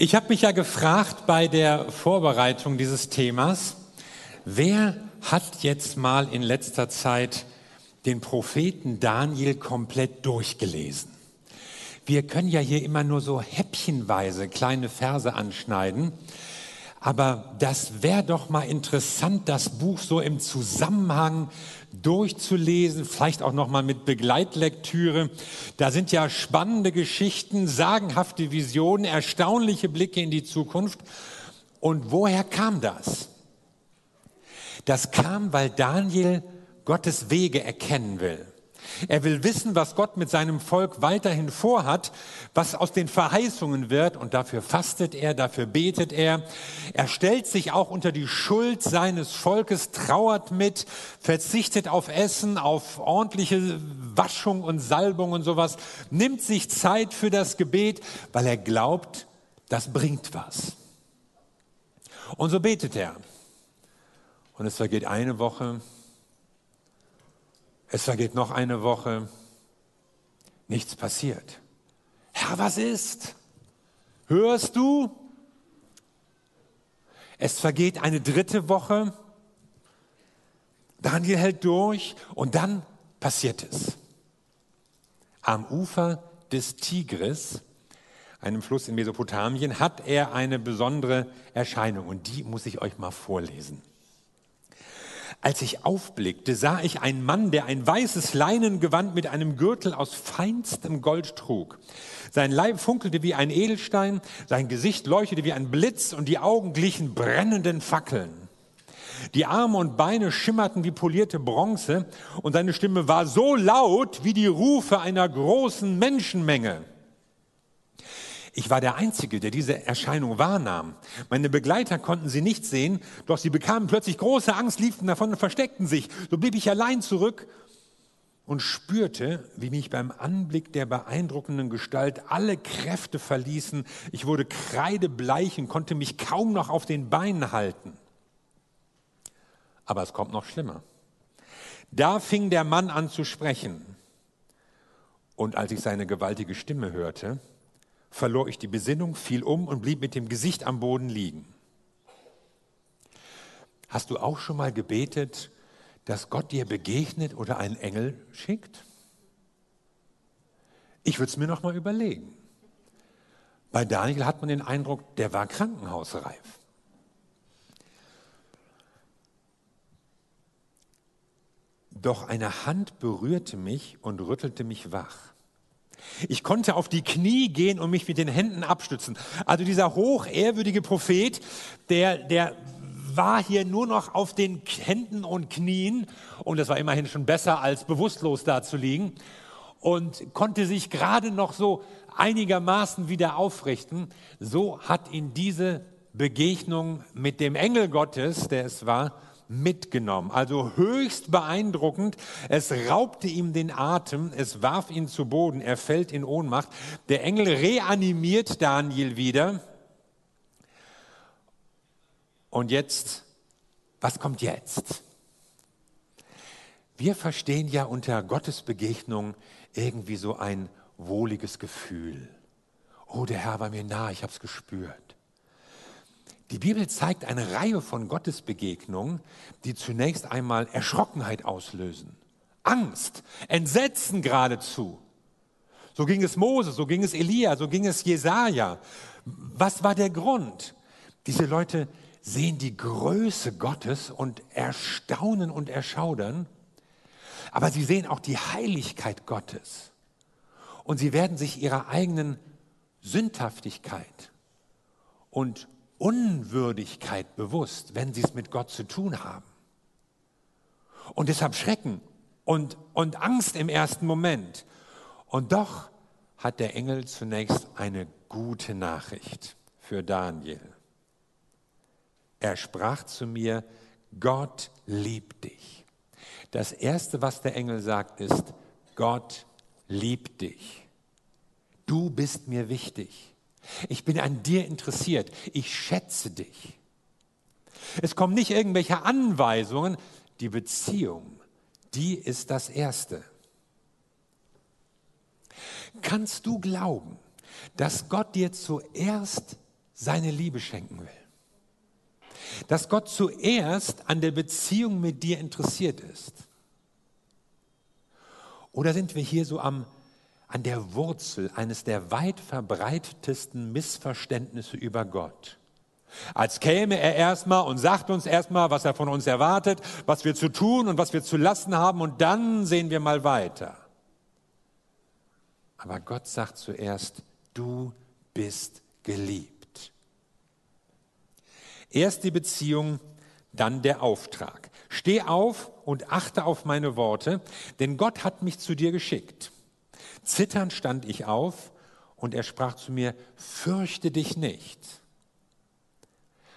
Ich habe mich ja gefragt bei der Vorbereitung dieses Themas, wer hat jetzt mal in letzter Zeit den Propheten Daniel komplett durchgelesen? Wir können ja hier immer nur so häppchenweise kleine Verse anschneiden, aber das wäre doch mal interessant, das Buch so im Zusammenhang durchzulesen, vielleicht auch noch mal mit Begleitlektüre. Da sind ja spannende Geschichten, sagenhafte Visionen, erstaunliche Blicke in die Zukunft. Und woher kam das? Das kam, weil Daniel Gottes Wege erkennen will. Er will wissen, was Gott mit seinem Volk weiterhin vorhat, was aus den Verheißungen wird und dafür fastet er, dafür betet er. Er stellt sich auch unter die Schuld seines Volkes, trauert mit, verzichtet auf Essen, auf ordentliche Waschung und Salbung und sowas, nimmt sich Zeit für das Gebet, weil er glaubt, das bringt was. Und so betet er. Und es vergeht eine Woche, es vergeht noch eine Woche, nichts passiert. Herr, was ist? Hörst du? Es vergeht eine dritte Woche. Daniel hält durch und dann passiert es. Am Ufer des Tigris, einem Fluss in Mesopotamien, hat er eine besondere Erscheinung und die muss ich euch mal vorlesen. Als ich aufblickte, sah ich einen Mann, der ein weißes Leinengewand mit einem Gürtel aus feinstem Gold trug. Sein Leib funkelte wie ein Edelstein, sein Gesicht leuchtete wie ein Blitz und die Augen glichen brennenden Fackeln. Die Arme und Beine schimmerten wie polierte Bronze und seine Stimme war so laut wie die Rufe einer großen Menschenmenge. Ich war der Einzige, der diese Erscheinung wahrnahm. Meine Begleiter konnten sie nicht sehen, doch sie bekamen plötzlich große Angst, liefen davon und versteckten sich. So blieb ich allein zurück und spürte, wie mich beim Anblick der beeindruckenden Gestalt alle Kräfte verließen. Ich wurde kreidebleich und konnte mich kaum noch auf den Beinen halten. Aber es kommt noch schlimmer. Da fing der Mann an zu sprechen. Und als ich seine gewaltige Stimme hörte, verlor ich die Besinnung, fiel um und blieb mit dem Gesicht am Boden liegen. Hast du auch schon mal gebetet, dass Gott dir begegnet oder einen Engel schickt? Ich würde es mir noch mal überlegen. Bei Daniel hat man den Eindruck, der war krankenhausreif. Doch eine Hand berührte mich und rüttelte mich wach. Ich konnte auf die Knie gehen und mich mit den Händen abstützen. Also dieser hochehrwürdige Prophet, der, der war hier nur noch auf den Händen und Knien und das war immerhin schon besser als bewusstlos da zu liegen und konnte sich gerade noch so einigermaßen wieder aufrichten. So hat ihn diese Begegnung mit dem Engel Gottes, der es war, mitgenommen. Also höchst beeindruckend. Es raubte ihm den Atem, es warf ihn zu Boden, er fällt in Ohnmacht. Der Engel reanimiert Daniel wieder. Und jetzt, was kommt jetzt? Wir verstehen ja unter Gottes Begegnung irgendwie so ein wohliges Gefühl. Oh, der Herr war mir nah, ich habe es gespürt. Die Bibel zeigt eine Reihe von Gottesbegegnungen, die zunächst einmal Erschrockenheit auslösen, Angst, Entsetzen geradezu. So ging es Mose, so ging es Elia, so ging es Jesaja. Was war der Grund? Diese Leute sehen die Größe Gottes und erstaunen und erschaudern, aber sie sehen auch die Heiligkeit Gottes. Und sie werden sich ihrer eigenen Sündhaftigkeit und Unwürdigkeit bewusst, wenn sie es mit Gott zu tun haben. Und deshalb Schrecken und, und Angst im ersten Moment. Und doch hat der Engel zunächst eine gute Nachricht für Daniel. Er sprach zu mir, Gott liebt dich. Das Erste, was der Engel sagt, ist, Gott liebt dich. Du bist mir wichtig. Ich bin an dir interessiert. Ich schätze dich. Es kommen nicht irgendwelche Anweisungen. Die Beziehung, die ist das Erste. Kannst du glauben, dass Gott dir zuerst seine Liebe schenken will. Dass Gott zuerst an der Beziehung mit dir interessiert ist. Oder sind wir hier so am, an der Wurzel eines der weit verbreitetsten Missverständnisse über Gott? Als käme er erstmal und sagt uns erstmal, was er von uns erwartet, was wir zu tun und was wir zu lassen haben und dann sehen wir mal weiter. Aber Gott sagt zuerst, du bist geliebt. Erst die Beziehung, dann der Auftrag. Steh auf und achte auf meine Worte, denn Gott hat mich zu dir geschickt. Zitternd stand ich auf und er sprach zu mir, fürchte dich nicht.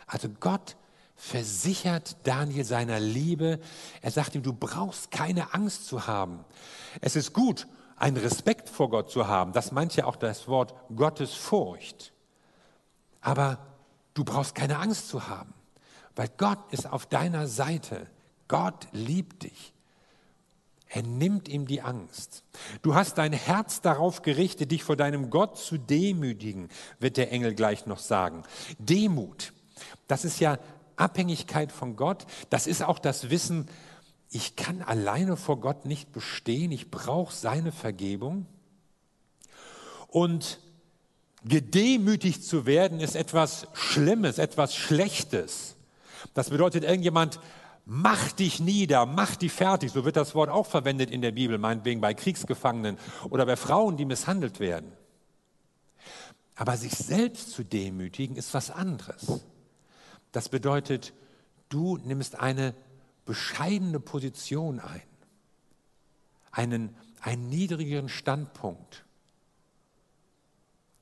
Also Gott versichert Daniel seiner Liebe. Er sagt ihm, du brauchst keine Angst zu haben. Es ist gut, einen Respekt vor Gott zu haben. Das meint ja auch das Wort Gottesfurcht. Aber du brauchst keine Angst zu haben, weil Gott ist auf deiner Seite. Gott liebt dich. Er nimmt ihm die Angst. Du hast dein Herz darauf gerichtet, dich vor deinem Gott zu demütigen, wird der Engel gleich noch sagen. Demut, das ist ja Abhängigkeit von Gott. Das ist auch das Wissen, ich kann alleine vor Gott nicht bestehen. Ich brauche seine Vergebung. Und gedemütigt zu werden ist etwas Schlimmes, etwas Schlechtes. Das bedeutet, irgendjemand macht dich nieder, macht dich fertig. So wird das Wort auch verwendet in der Bibel, meinetwegen bei Kriegsgefangenen oder bei Frauen, die misshandelt werden. Aber sich selbst zu demütigen ist was anderes. Das bedeutet, du nimmst eine bescheidene Position ein, einen, einen niedrigeren Standpunkt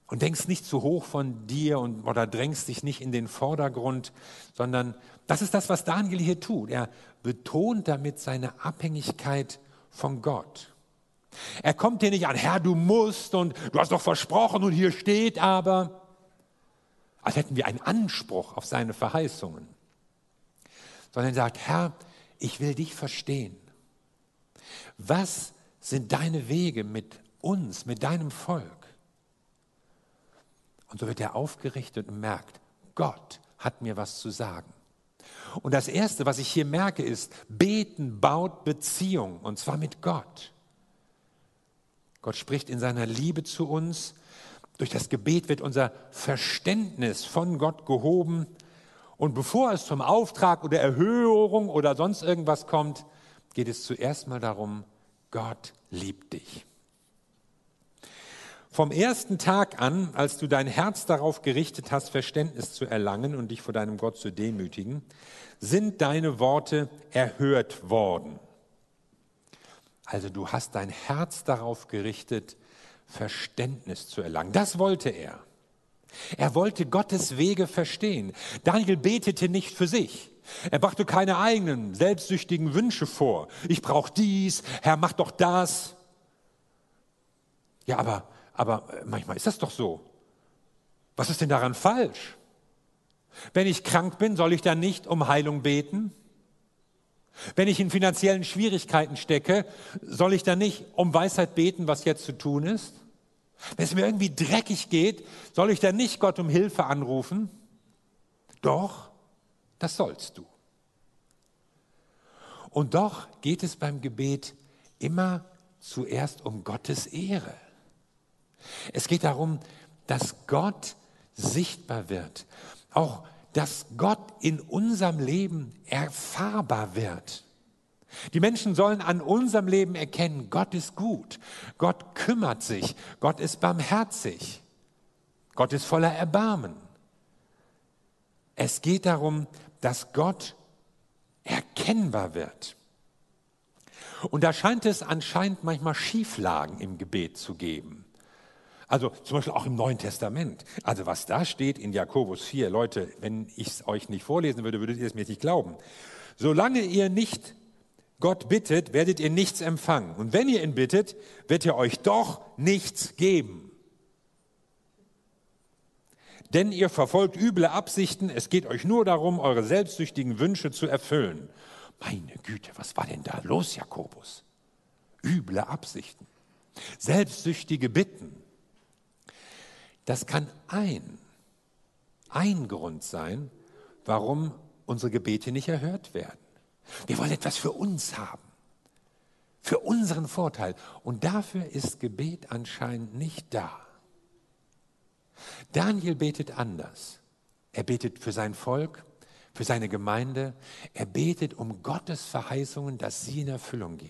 und denkst nicht zu hoch von dir und, oder drängst dich nicht in den Vordergrund, sondern das ist das, was Daniel hier tut. Er betont damit seine Abhängigkeit von Gott. Er kommt hier nicht an, Herr, du musst und du hast doch versprochen und hier steht aber als hätten wir einen Anspruch auf seine Verheißungen, sondern er sagt, Herr, ich will dich verstehen. Was sind deine Wege mit uns, mit deinem Volk? Und so wird er aufgerichtet und merkt, Gott hat mir was zu sagen. Und das Erste, was ich hier merke, ist, beten baut Beziehung, und zwar mit Gott. Gott spricht in seiner Liebe zu uns durch das Gebet wird unser Verständnis von Gott gehoben. Und bevor es zum Auftrag oder Erhöhung oder sonst irgendwas kommt, geht es zuerst mal darum, Gott liebt dich. Vom ersten Tag an, als du dein Herz darauf gerichtet hast, Verständnis zu erlangen und dich vor deinem Gott zu demütigen, sind deine Worte erhört worden. Also du hast dein Herz darauf gerichtet, Verständnis zu erlangen. Das wollte er. Er wollte Gottes Wege verstehen. Daniel betete nicht für sich. Er brachte keine eigenen selbstsüchtigen Wünsche vor. Ich brauche dies, Herr, mach doch das. Ja, aber, aber manchmal ist das doch so. Was ist denn daran falsch? Wenn ich krank bin, soll ich dann nicht um Heilung beten? Wenn ich in finanziellen Schwierigkeiten stecke, soll ich dann nicht um Weisheit beten, was jetzt zu tun ist? Wenn es mir irgendwie dreckig geht, soll ich dann nicht Gott um Hilfe anrufen? Doch, das sollst du. Und doch geht es beim Gebet immer zuerst um Gottes Ehre. Es geht darum, dass Gott sichtbar wird. Auch, dass Gott in unserem Leben erfahrbar wird. Die Menschen sollen an unserem Leben erkennen, Gott ist gut, Gott kümmert sich, Gott ist barmherzig, Gott ist voller Erbarmen. Es geht darum, dass Gott erkennbar wird. Und da scheint es anscheinend manchmal Schieflagen im Gebet zu geben. Also zum Beispiel auch im Neuen Testament. Also was da steht in Jakobus 4, Leute, wenn ich es euch nicht vorlesen würde, würdet ihr es mir nicht glauben. Solange ihr nicht Gott bittet, werdet ihr nichts empfangen. Und wenn ihr ihn bittet, wird er euch doch nichts geben. Denn ihr verfolgt üble Absichten, es geht euch nur darum, eure selbstsüchtigen Wünsche zu erfüllen. Meine Güte, was war denn da los, Jakobus? Üble Absichten, selbstsüchtige Bitten. Das kann ein ein Grund sein, warum unsere Gebete nicht erhört werden. Wir wollen etwas für uns haben, für unseren Vorteil. Und dafür ist Gebet anscheinend nicht da. Daniel betet anders. Er betet für sein Volk, für seine Gemeinde. Er betet um Gottes Verheißungen, dass sie in Erfüllung gehen.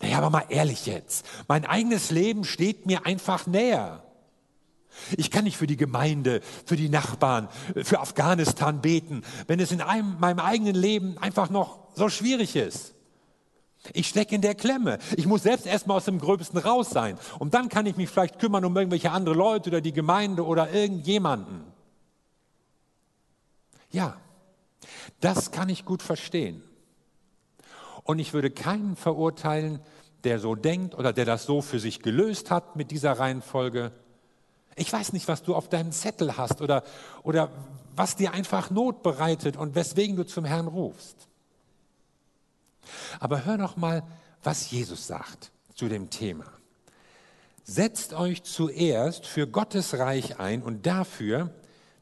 Naja, aber mal ehrlich jetzt. Mein eigenes Leben steht mir einfach näher. Ich kann nicht für die Gemeinde, für die Nachbarn, für Afghanistan beten, wenn es in einem, meinem eigenen Leben einfach noch so schwierig ist. Ich stecke in der Klemme. Ich muss selbst erstmal aus dem Gröbsten raus sein. Und dann kann ich mich vielleicht kümmern um irgendwelche andere Leute oder die Gemeinde oder irgendjemanden. Ja, das kann ich gut verstehen. Und ich würde keinen verurteilen, der so denkt oder der das so für sich gelöst hat mit dieser Reihenfolge. Ich weiß nicht, was du auf deinem Zettel hast oder, oder was dir einfach Not bereitet und weswegen du zum Herrn rufst. Aber hör doch mal, was Jesus sagt zu dem Thema. Setzt euch zuerst für Gottes Reich ein und dafür,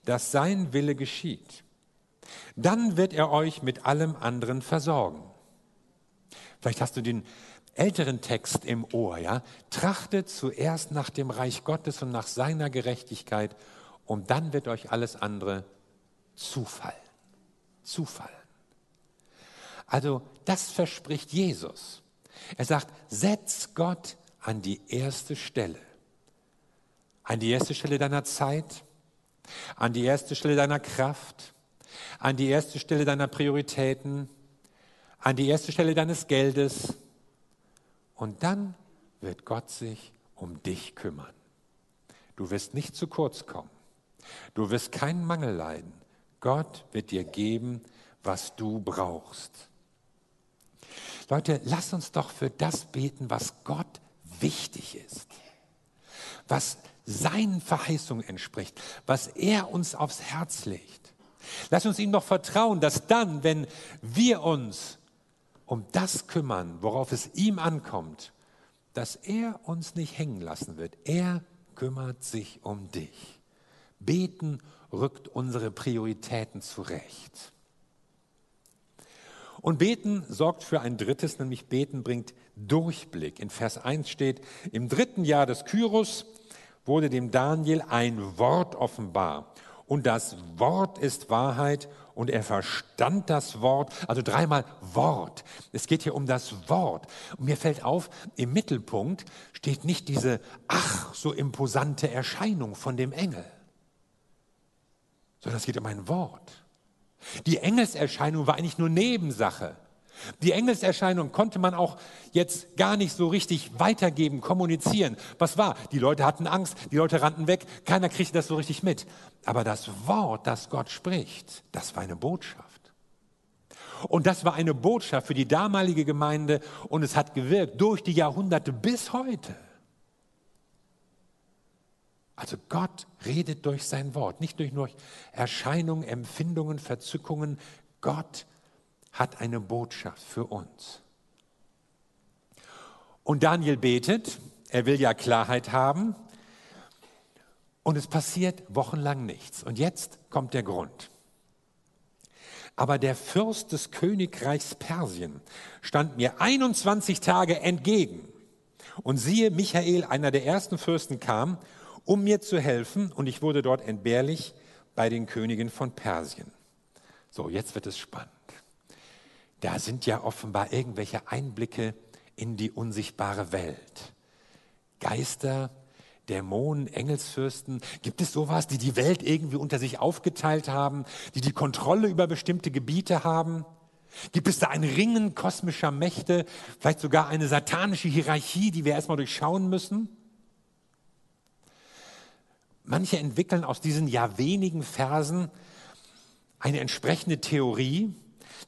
dass sein Wille geschieht. Dann wird er euch mit allem anderen versorgen. Vielleicht hast du den älteren Text im Ohr, ja? Trachtet zuerst nach dem Reich Gottes und nach seiner Gerechtigkeit und dann wird euch alles andere zufallen. Zufallen. Also das verspricht Jesus. Er sagt, setz Gott an die erste Stelle. An die erste Stelle deiner Zeit, an die erste Stelle deiner Kraft, an die erste Stelle deiner Prioritäten, an die erste Stelle deines Geldes, und dann wird Gott sich um dich kümmern. Du wirst nicht zu kurz kommen. Du wirst keinen Mangel leiden. Gott wird dir geben, was du brauchst. Leute, lass uns doch für das beten, was Gott wichtig ist, was seinen Verheißungen entspricht, was er uns aufs Herz legt. Lass uns ihm doch vertrauen, dass dann, wenn wir uns um das kümmern, worauf es ihm ankommt, dass er uns nicht hängen lassen wird. Er kümmert sich um dich. Beten rückt unsere Prioritäten zurecht. Und Beten sorgt für ein drittes, nämlich Beten bringt Durchblick. In Vers 1 steht, im dritten Jahr des Kyros wurde dem Daniel ein Wort offenbar. Und das Wort ist Wahrheit und er verstand das Wort, also dreimal Wort. Es geht hier um das Wort. Und mir fällt auf, im Mittelpunkt steht nicht diese ach so imposante Erscheinung von dem Engel, sondern es geht um ein Wort. Die Engelserscheinung war eigentlich nur Nebensache. Die Engelserscheinung konnte man auch jetzt gar nicht so richtig weitergeben, kommunizieren. Was war? Die Leute hatten Angst, die Leute rannten weg, keiner kriegte das so richtig mit. Aber das Wort, das Gott spricht, das war eine Botschaft. Und das war eine Botschaft für die damalige Gemeinde und es hat gewirkt durch die Jahrhunderte bis heute. Also Gott redet durch sein Wort, nicht durch Erscheinungen, Empfindungen, Verzückungen. Gott hat eine Botschaft für uns. Und Daniel betet, er will ja Klarheit haben. Und es passiert wochenlang nichts. Und jetzt kommt der Grund. Aber der Fürst des Königreichs Persien stand mir 21 Tage entgegen. Und siehe, Michael, einer der ersten Fürsten, kam, um mir zu helfen. Und ich wurde dort entbehrlich bei den Königen von Persien. So, jetzt wird es spannend da sind ja offenbar irgendwelche Einblicke in die unsichtbare Welt. Geister, Dämonen, Engelsfürsten, gibt es sowas, die die Welt irgendwie unter sich aufgeteilt haben, die die Kontrolle über bestimmte Gebiete haben? Gibt es da ein Ringen kosmischer Mächte, vielleicht sogar eine satanische Hierarchie, die wir erstmal durchschauen müssen? Manche entwickeln aus diesen ja wenigen Versen eine entsprechende Theorie.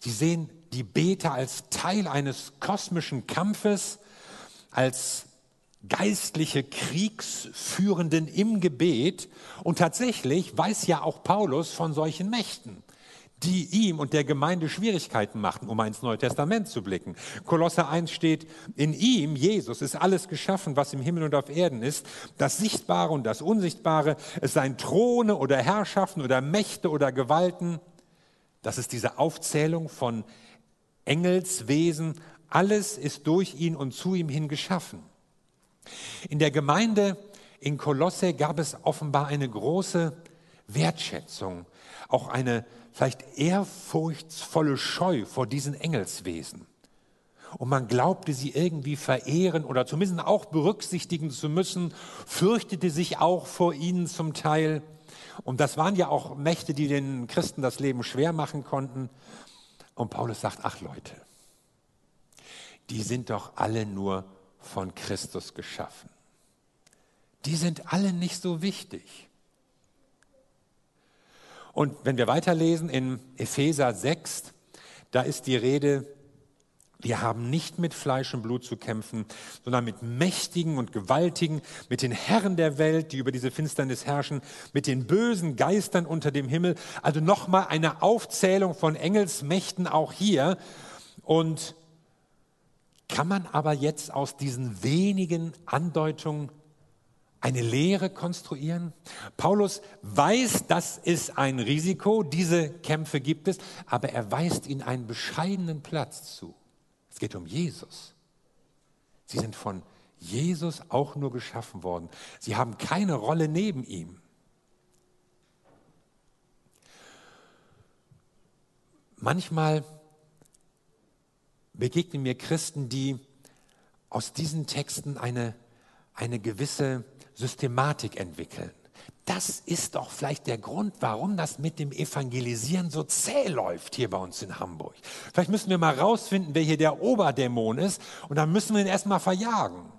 Sie sehen die Beter als Teil eines kosmischen Kampfes, als geistliche Kriegsführenden im Gebet. Und tatsächlich weiß ja auch Paulus von solchen Mächten, die ihm und der Gemeinde Schwierigkeiten machten, um ins Neue Testament zu blicken. Kolosser 1 steht, in ihm, Jesus, ist alles geschaffen, was im Himmel und auf Erden ist, das Sichtbare und das Unsichtbare, es seien Throne oder Herrschaften oder Mächte oder Gewalten. Das ist diese Aufzählung von Engelswesen. Alles ist durch ihn und zu ihm hin geschaffen. In der Gemeinde in Kolosse gab es offenbar eine große Wertschätzung, auch eine vielleicht ehrfurchtsvolle Scheu vor diesen Engelswesen. Und man glaubte sie irgendwie verehren oder zumindest auch berücksichtigen zu müssen, fürchtete sich auch vor ihnen zum Teil. Und das waren ja auch Mächte, die den Christen das Leben schwer machen konnten. Und Paulus sagt, ach Leute, die sind doch alle nur von Christus geschaffen. Die sind alle nicht so wichtig. Und wenn wir weiterlesen in Epheser 6, da ist die Rede, wir haben nicht mit Fleisch und Blut zu kämpfen, sondern mit Mächtigen und Gewaltigen, mit den Herren der Welt, die über diese Finsternis herrschen, mit den bösen Geistern unter dem Himmel. Also nochmal eine Aufzählung von Engelsmächten auch hier. Und kann man aber jetzt aus diesen wenigen Andeutungen eine Lehre konstruieren? Paulus weiß, das ist ein Risiko, diese Kämpfe gibt es, aber er weist ihnen einen bescheidenen Platz zu. Es geht um Jesus. Sie sind von Jesus auch nur geschaffen worden. Sie haben keine Rolle neben ihm. Manchmal begegnen mir Christen, die aus diesen Texten eine, eine gewisse Systematik entwickeln. Das ist doch vielleicht der Grund, warum das mit dem Evangelisieren so zäh läuft hier bei uns in Hamburg. Vielleicht müssen wir mal rausfinden, wer hier der Oberdämon ist und dann müssen wir ihn erstmal verjagen.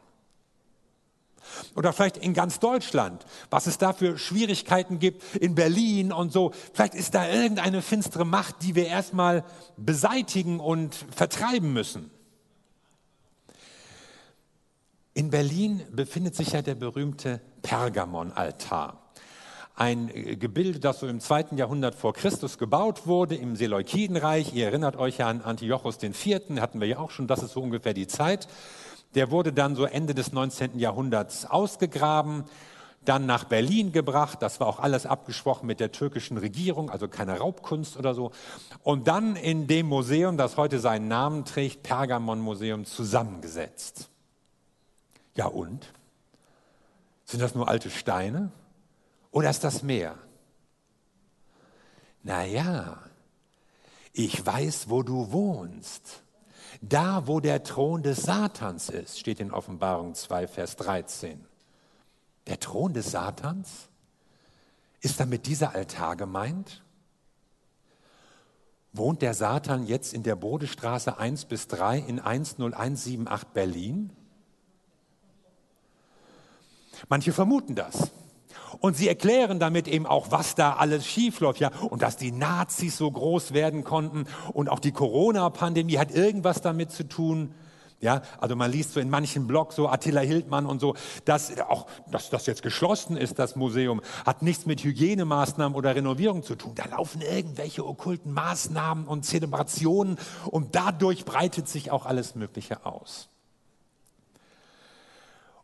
Oder vielleicht in ganz Deutschland, was es da für Schwierigkeiten gibt, in Berlin und so. Vielleicht ist da irgendeine finstere Macht, die wir erstmal beseitigen und vertreiben müssen. In Berlin befindet sich ja der berühmte Pergamon-Altar. Ein Gebilde, das so im zweiten Jahrhundert vor Christus gebaut wurde im Seleukidenreich. Ihr erinnert euch ja an Antiochus IV., hatten wir ja auch schon, das ist so ungefähr die Zeit. Der wurde dann so Ende des 19. Jahrhunderts ausgegraben, dann nach Berlin gebracht. Das war auch alles abgesprochen mit der türkischen Regierung, also keine Raubkunst oder so. Und dann in dem Museum, das heute seinen Namen trägt, Pergamon-Museum, zusammengesetzt. Ja und? Sind das nur alte Steine? Oder ist das mehr? Naja, ich weiß, wo du wohnst. Da, wo der Thron des Satans ist, steht in Offenbarung 2, Vers 13. Der Thron des Satans? Ist damit dieser Altar gemeint? Wohnt der Satan jetzt in der Bodestraße 1 bis 3 in 10178 Berlin? Manche vermuten das. Und sie erklären damit eben auch, was da alles schiefläuft, ja, und dass die Nazis so groß werden konnten und auch die Corona-Pandemie hat irgendwas damit zu tun. Ja, also man liest so in manchen Blogs so Attila Hildmann und so, dass auch, dass das jetzt geschlossen ist, das Museum, hat nichts mit Hygienemaßnahmen oder Renovierung zu tun. Da laufen irgendwelche okkulten Maßnahmen und Zelebrationen und dadurch breitet sich auch alles Mögliche aus.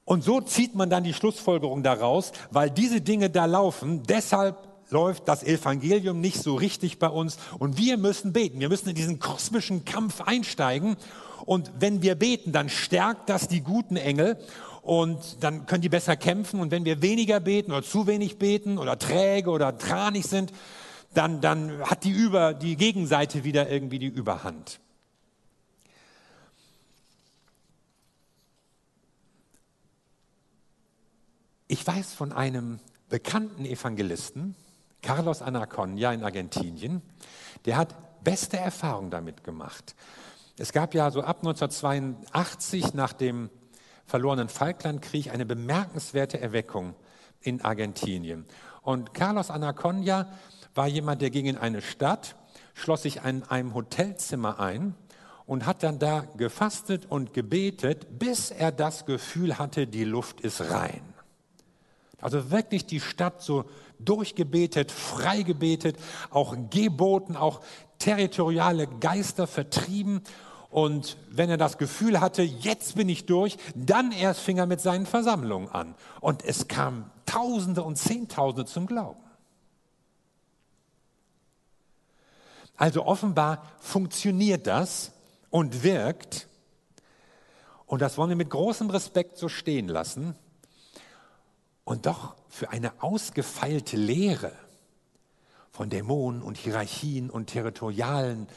Und so zieht man dann die Schlussfolgerung daraus, weil diese Dinge da laufen, deshalb läuft das Evangelium nicht so richtig bei uns. Und wir müssen beten. Wir müssen in diesen kosmischen Kampf einsteigen. Und wenn wir beten, dann stärkt das die guten Engel. Und dann können die besser kämpfen. Und wenn wir weniger beten oder zu wenig beten oder träge oder tranig sind, dann, dann hat die, über, die Gegenseite wieder irgendwie die Überhand. Ich weiß von einem bekannten Evangelisten, Carlos Anacondia in Argentinien, der hat beste Erfahrung damit gemacht. Es gab ja so ab 1982 nach dem verlorenen Falklandkrieg eine bemerkenswerte Erweckung in Argentinien. Und Carlos Anacondia war jemand, der ging in eine Stadt, schloss sich in einem Hotelzimmer ein und hat dann da gefastet und gebetet, bis er das Gefühl hatte, die Luft ist rein. Also wirklich die Stadt so durchgebetet, freigebetet, auch geboten, auch territoriale Geister vertrieben. Und wenn er das Gefühl hatte, jetzt bin ich durch, dann erst fing er mit seinen Versammlungen an. Und es kamen Tausende und Zehntausende zum Glauben. Also offenbar funktioniert das und wirkt. Und das wollen wir mit großem Respekt so stehen lassen. Und doch für eine ausgefeilte Lehre von Dämonen und Hierarchien und territorialen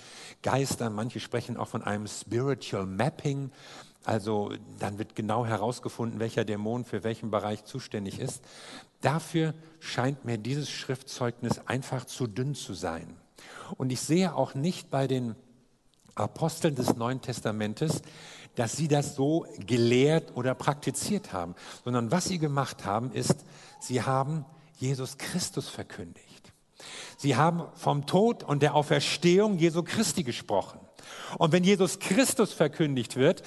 Geistern, manche sprechen auch von einem Spiritual Mapping, also dann wird genau herausgefunden, welcher Dämon für welchen Bereich zuständig ist. Dafür scheint mir dieses Schriftzeugnis einfach zu dünn zu sein. Und ich sehe auch nicht bei den Aposteln des Neuen Testamentes, dass sie das so gelehrt oder praktiziert haben, sondern was sie gemacht haben, ist, sie haben Jesus Christus verkündigt. Sie haben vom Tod und der Auferstehung Jesu Christi gesprochen. Und wenn Jesus Christus verkündigt wird,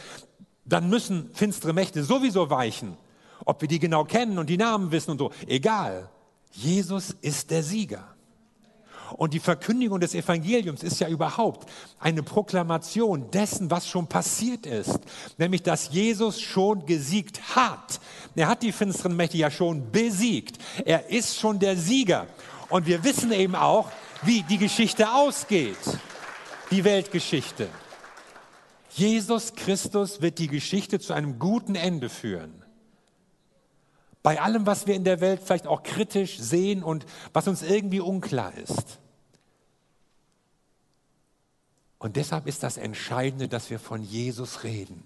dann müssen finstere Mächte sowieso weichen. Ob wir die genau kennen und die Namen wissen und so, egal. Jesus ist der Sieger. Und die Verkündigung des Evangeliums ist ja überhaupt eine Proklamation dessen, was schon passiert ist. Nämlich, dass Jesus schon gesiegt hat. Er hat die finsteren Mächte ja schon besiegt. Er ist schon der Sieger. Und wir wissen eben auch, wie die Geschichte ausgeht. Die Weltgeschichte. Jesus Christus wird die Geschichte zu einem guten Ende führen. Bei allem, was wir in der Welt vielleicht auch kritisch sehen und was uns irgendwie unklar ist. Und deshalb ist das Entscheidende, dass wir von Jesus reden.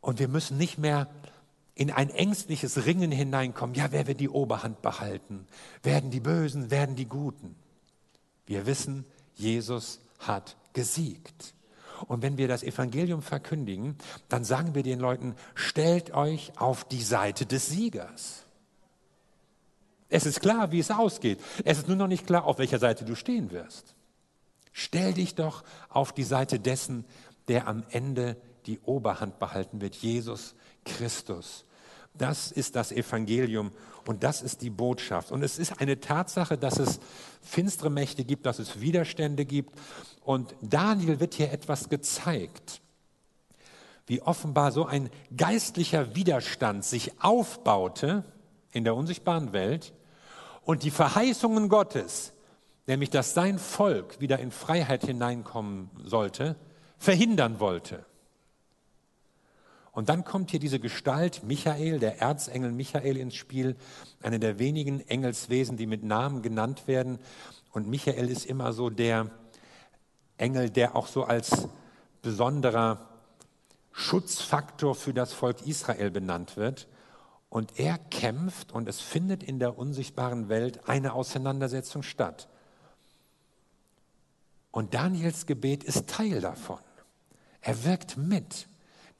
Und wir müssen nicht mehr in ein ängstliches Ringen hineinkommen. Ja, wer wird die Oberhand behalten? Werden die Bösen, werden die Guten? Wir wissen, Jesus hat gesiegt. Und wenn wir das Evangelium verkündigen, dann sagen wir den Leuten, stellt euch auf die Seite des Siegers. Es ist klar, wie es ausgeht. Es ist nur noch nicht klar, auf welcher Seite du stehen wirst. Stell dich doch auf die Seite dessen, der am Ende die Oberhand behalten wird, Jesus Christus. Das ist das Evangelium und das ist die Botschaft. Und es ist eine Tatsache, dass es finstere Mächte gibt, dass es Widerstände gibt. Und Daniel wird hier etwas gezeigt, wie offenbar so ein geistlicher Widerstand sich aufbaute in der unsichtbaren Welt und die Verheißungen Gottes, nämlich dass sein Volk wieder in Freiheit hineinkommen sollte, verhindern wollte. Und dann kommt hier diese Gestalt Michael, der Erzengel Michael ins Spiel, einer der wenigen Engelswesen, die mit Namen genannt werden. Und Michael ist immer so der Engel, der auch so als besonderer Schutzfaktor für das Volk Israel benannt wird. Und er kämpft und es findet in der unsichtbaren Welt eine Auseinandersetzung statt. Und Daniels Gebet ist Teil davon. Er wirkt mit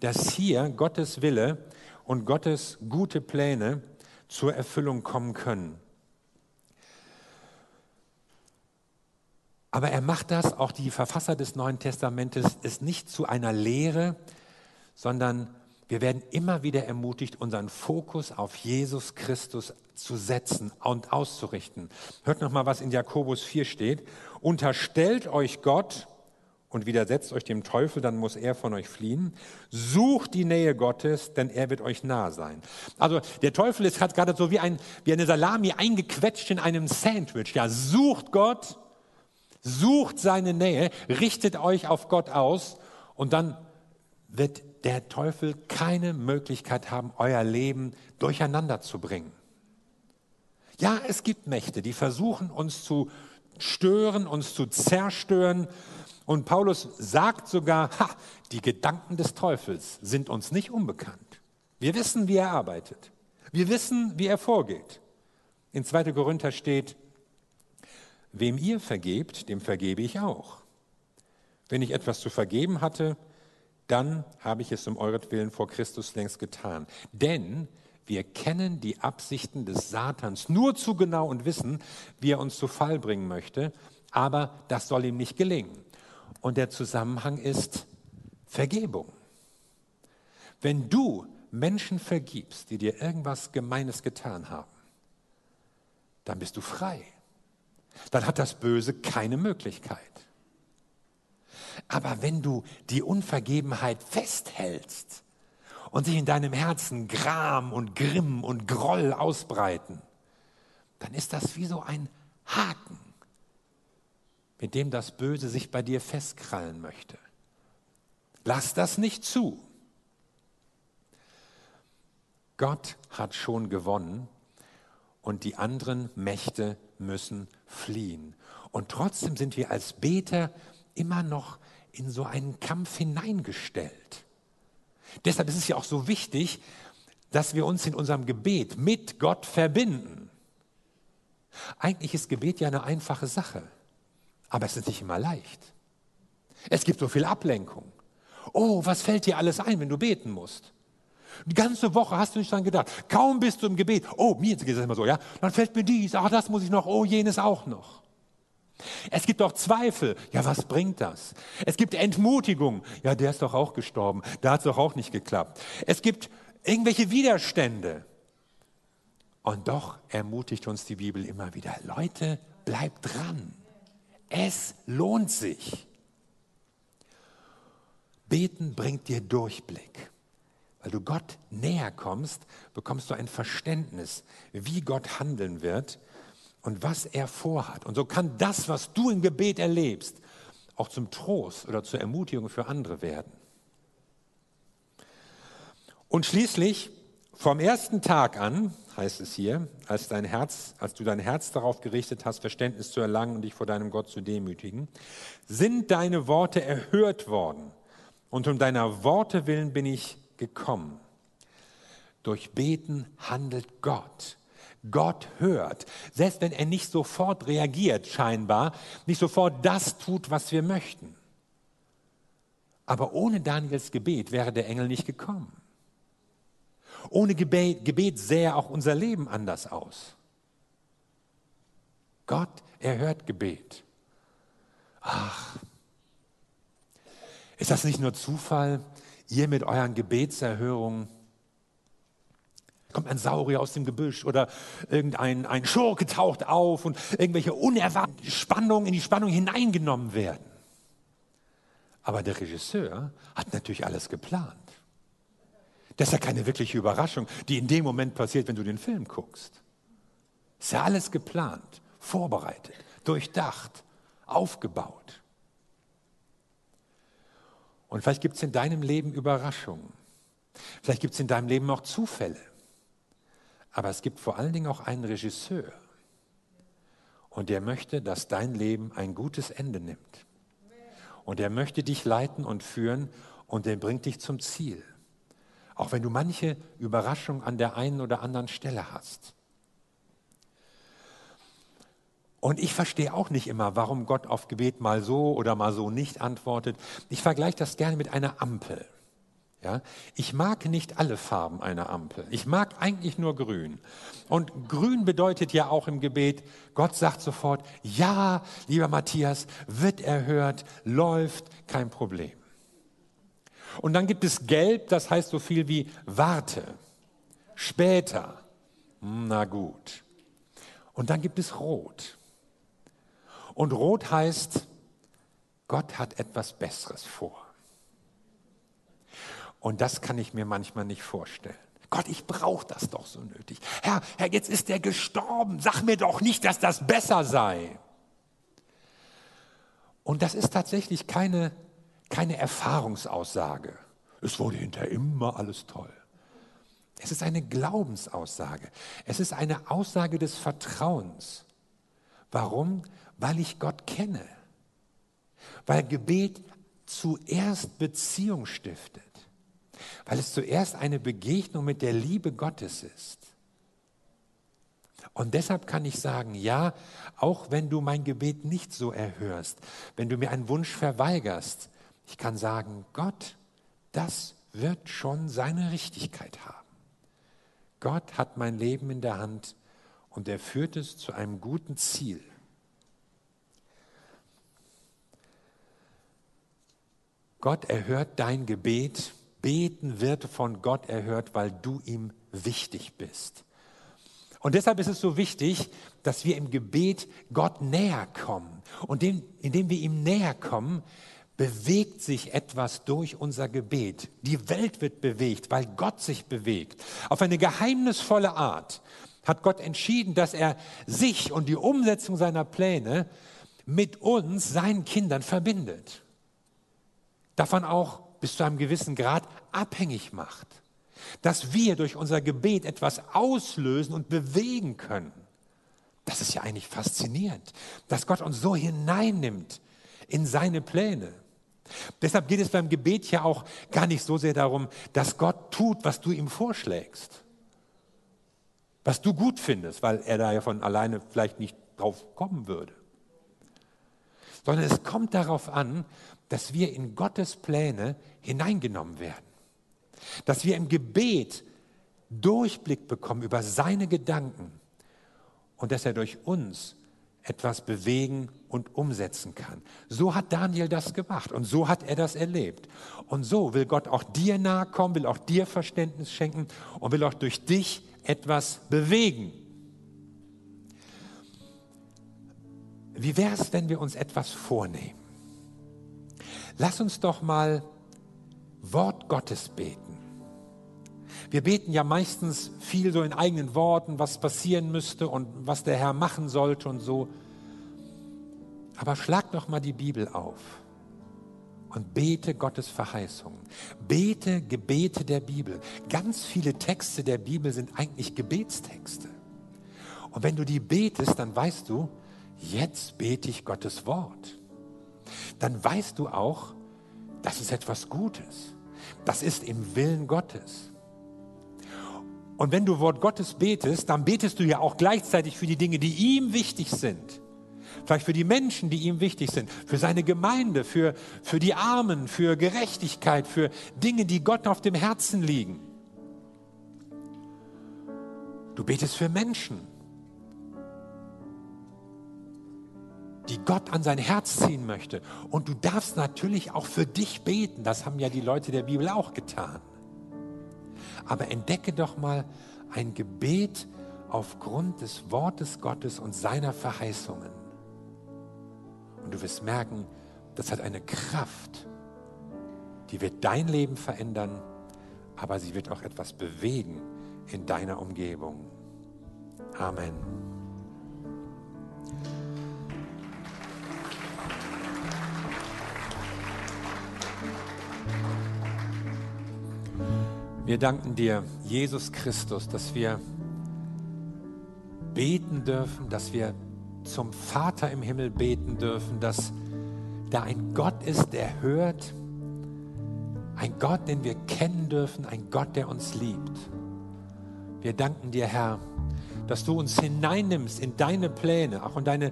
dass hier Gottes Wille und Gottes gute Pläne zur Erfüllung kommen können. Aber er macht das, auch die Verfasser des Neuen Testamentes, ist nicht zu einer Lehre, sondern wir werden immer wieder ermutigt, unseren Fokus auf Jesus Christus zu setzen und auszurichten. Hört noch mal, was in Jakobus 4 steht. Unterstellt euch Gott, und widersetzt euch dem Teufel, dann muss er von euch fliehen. Sucht die Nähe Gottes, denn er wird euch nah sein. Also der Teufel ist gerade so wie, ein, wie eine Salami eingequetscht in einem Sandwich. Ja, sucht Gott, sucht seine Nähe, richtet euch auf Gott aus und dann wird der Teufel keine Möglichkeit haben, euer Leben durcheinander zu bringen. Ja, es gibt Mächte, die versuchen uns zu stören, uns zu zerstören, und Paulus sagt sogar, ha, die Gedanken des Teufels sind uns nicht unbekannt. Wir wissen, wie er arbeitet. Wir wissen, wie er vorgeht. In 2. Korinther steht, wem ihr vergebt, dem vergebe ich auch. Wenn ich etwas zu vergeben hatte, dann habe ich es um euretwillen vor Christus längst getan. Denn wir kennen die Absichten des Satans nur zu genau und wissen, wie er uns zu Fall bringen möchte, aber das soll ihm nicht gelingen. Und der Zusammenhang ist Vergebung. Wenn du Menschen vergibst, die dir irgendwas Gemeines getan haben, dann bist du frei. Dann hat das Böse keine Möglichkeit. Aber wenn du die Unvergebenheit festhältst und sich in deinem Herzen Gram und Grimm und Groll ausbreiten, dann ist das wie so ein Haken, mit dem das Böse sich bei dir festkrallen möchte. Lass das nicht zu. Gott hat schon gewonnen und die anderen Mächte müssen fliehen. Und trotzdem sind wir als Beter immer noch in so einen Kampf hineingestellt. Deshalb ist es ja auch so wichtig, dass wir uns in unserem Gebet mit Gott verbinden. Eigentlich ist Gebet ja eine einfache Sache, aber es ist nicht immer leicht. Es gibt so viel Ablenkung. Oh, was fällt dir alles ein, wenn du beten musst? Die ganze Woche hast du nicht dran gedacht. Kaum bist du im Gebet. Oh, mir geht es immer so, ja. Dann fällt mir dies, ach, das muss ich noch, oh, jenes auch noch. Es gibt auch Zweifel. Ja, was bringt das? Es gibt Entmutigung. Ja, der ist doch auch gestorben. Da hat es doch auch nicht geklappt. Es gibt irgendwelche Widerstände. Und doch ermutigt uns die Bibel immer wieder, Leute, bleibt dran. Es lohnt sich. Beten bringt dir Durchblick. Weil du Gott näher kommst, bekommst du ein Verständnis, wie Gott handeln wird und was er vorhat. Und so kann das, was du im Gebet erlebst, auch zum Trost oder zur Ermutigung für andere werden. Und schließlich, vom ersten Tag an, heißt es hier, als, dein Herz, als du dein Herz darauf gerichtet hast, Verständnis zu erlangen und dich vor deinem Gott zu demütigen, sind deine Worte erhört worden. Und um deiner Worte willen bin ich gekommen. Durch Beten handelt Gott. Gott hört, selbst wenn er nicht sofort reagiert, scheinbar, nicht sofort das tut, was wir möchten. Aber ohne Daniels Gebet wäre der Engel nicht gekommen. Ohne Gebet, Gebet sähe auch unser Leben anders aus. Gott erhört Gebet. Ach, ist das nicht nur Zufall, ihr mit euren Gebetserhörungen? kommt ein Saurier aus dem Gebüsch oder irgendein ein Schurke taucht auf und irgendwelche unerwarteten Spannungen in die Spannung hineingenommen werden. Aber der Regisseur hat natürlich alles geplant. Das ist ja keine wirkliche Überraschung, die in dem Moment passiert, wenn du den Film guckst. Ist ja alles geplant, vorbereitet, durchdacht, aufgebaut. Und vielleicht gibt es in deinem Leben Überraschungen. Vielleicht gibt es in deinem Leben auch Zufälle. Aber es gibt vor allen Dingen auch einen Regisseur. Und der möchte, dass dein Leben ein gutes Ende nimmt. Und er möchte dich leiten und führen und er bringt dich zum Ziel. Auch wenn du manche Überraschung an der einen oder anderen Stelle hast. Und ich verstehe auch nicht immer, warum Gott auf Gebet mal so oder mal so nicht antwortet. Ich vergleiche das gerne mit einer Ampel. Ja, ich mag nicht alle Farben einer Ampel. Ich mag eigentlich nur grün. Und grün bedeutet ja auch im Gebet, Gott sagt sofort, ja, lieber Matthias, wird erhört, läuft, kein Problem. Und dann gibt es gelb, das heißt so viel wie warte, später, na gut. Und dann gibt es rot. Und rot heißt, Gott hat etwas Besseres vor. Und das kann ich mir manchmal nicht vorstellen. Gott, ich brauche das doch so nötig. Herr, Herr, jetzt ist er gestorben. Sag mir doch nicht, dass das besser sei. Und das ist tatsächlich keine, keine Erfahrungsaussage. Es wurde hinterher immer alles toll. Es ist eine Glaubensaussage. Es ist eine Aussage des Vertrauens. Warum? Weil ich Gott kenne. Weil Gebet zuerst Beziehung stiftet weil es zuerst eine Begegnung mit der Liebe Gottes ist. Und deshalb kann ich sagen, ja, auch wenn du mein Gebet nicht so erhörst, wenn du mir einen Wunsch verweigerst, ich kann sagen, Gott, das wird schon seine Richtigkeit haben. Gott hat mein Leben in der Hand und er führt es zu einem guten Ziel. Gott erhört dein Gebet Beten wird von Gott erhört, weil du ihm wichtig bist. Und deshalb ist es so wichtig, dass wir im Gebet Gott näher kommen. Und indem wir ihm näher kommen, bewegt sich etwas durch unser Gebet. Die Welt wird bewegt, weil Gott sich bewegt. Auf eine geheimnisvolle Art hat Gott entschieden, dass er sich und die Umsetzung seiner Pläne mit uns, seinen Kindern, verbindet. Davon auch bis zu einem gewissen Grad abhängig macht. Dass wir durch unser Gebet etwas auslösen und bewegen können. Das ist ja eigentlich faszinierend, dass Gott uns so hineinnimmt in seine Pläne. Deshalb geht es beim Gebet ja auch gar nicht so sehr darum, dass Gott tut, was du ihm vorschlägst. Was du gut findest, weil er da ja von alleine vielleicht nicht drauf kommen würde. Sondern es kommt darauf an, dass wir in Gottes Pläne hineingenommen werden. Dass wir im Gebet Durchblick bekommen über seine Gedanken und dass er durch uns etwas bewegen und umsetzen kann. So hat Daniel das gemacht und so hat er das erlebt. Und so will Gott auch dir nahe kommen, will auch dir Verständnis schenken und will auch durch dich etwas bewegen. Wie wäre es, wenn wir uns etwas vornehmen? Lass uns doch mal Wort Gottes beten. Wir beten ja meistens viel so in eigenen Worten, was passieren müsste und was der Herr machen sollte und so. Aber schlag doch mal die Bibel auf und bete Gottes Verheißungen. Bete Gebete der Bibel. Ganz viele Texte der Bibel sind eigentlich Gebetstexte. Und wenn du die betest, dann weißt du, jetzt bete ich Gottes Wort. Dann weißt du auch, das ist etwas Gutes. Das ist im Willen Gottes. Und wenn du Wort Gottes betest, dann betest du ja auch gleichzeitig für die Dinge, die ihm wichtig sind. Vielleicht für die Menschen, die ihm wichtig sind, für seine Gemeinde, für, für die Armen, für Gerechtigkeit, für Dinge, die Gott auf dem Herzen liegen. Du betest für Menschen, die Gott an sein Herz ziehen möchte. Und du darfst natürlich auch für dich beten. Das haben ja die Leute der Bibel auch getan. Aber entdecke doch mal ein Gebet aufgrund des Wortes Gottes und seiner Verheißungen. Und du wirst merken, das hat eine Kraft, die wird dein Leben verändern, aber sie wird auch etwas bewegen in deiner Umgebung. Amen. Wir danken dir, Jesus Christus, dass wir beten dürfen, dass wir zum Vater im Himmel beten dürfen, dass da ein Gott ist, der hört, ein Gott, den wir kennen dürfen, ein Gott, der uns liebt. Wir danken dir, Herr, dass du uns hineinnimmst in deine Pläne, auch in deine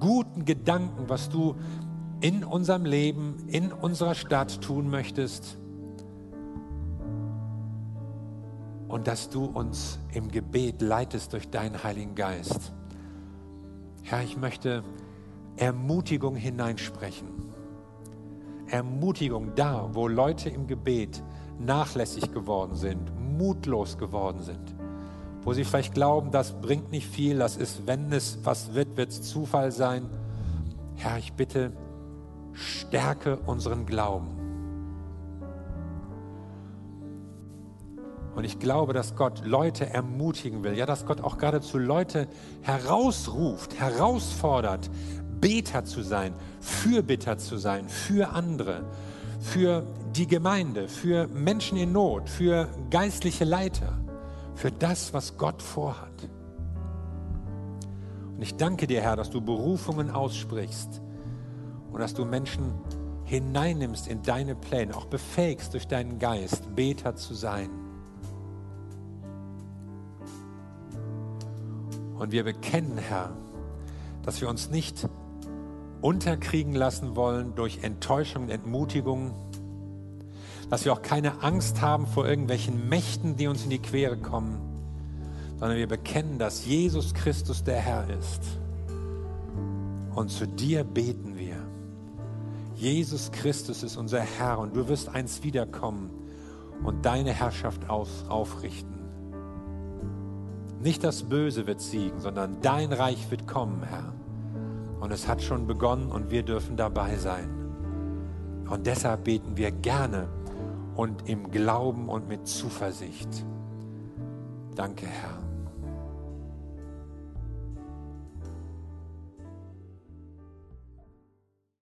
guten Gedanken, was du in unserem Leben, in unserer Stadt tun möchtest. Und dass du uns im Gebet leitest durch deinen Heiligen Geist. Herr, ich möchte Ermutigung hineinsprechen. Ermutigung da, wo Leute im Gebet nachlässig geworden sind, mutlos geworden sind, wo sie vielleicht glauben, das bringt nicht viel, das ist, wenn es was wird, wird es Zufall sein. Herr, ich bitte, stärke unseren Glauben. Und ich glaube, dass Gott Leute ermutigen will, ja, dass Gott auch geradezu Leute herausruft, herausfordert, Beter zu sein, Fürbitter zu sein, für andere, für die Gemeinde, für Menschen in Not, für geistliche Leiter, für das, was Gott vorhat. Und ich danke dir, Herr, dass du Berufungen aussprichst und dass du Menschen hineinnimmst in deine Pläne, auch befähigst durch deinen Geist, Beter zu sein. Und wir bekennen, Herr, dass wir uns nicht unterkriegen lassen wollen durch Enttäuschung und Entmutigung, dass wir auch keine Angst haben vor irgendwelchen Mächten, die uns in die Quere kommen, sondern wir bekennen, dass Jesus Christus der Herr ist. Und zu dir beten wir. Jesus Christus ist unser Herr und du wirst einst wiederkommen und deine Herrschaft auf, aufrichten. Nicht das Böse wird siegen, sondern dein Reich wird kommen, Herr. Und es hat schon begonnen und wir dürfen dabei sein. Und deshalb beten wir gerne und im Glauben und mit Zuversicht. Danke, Herr.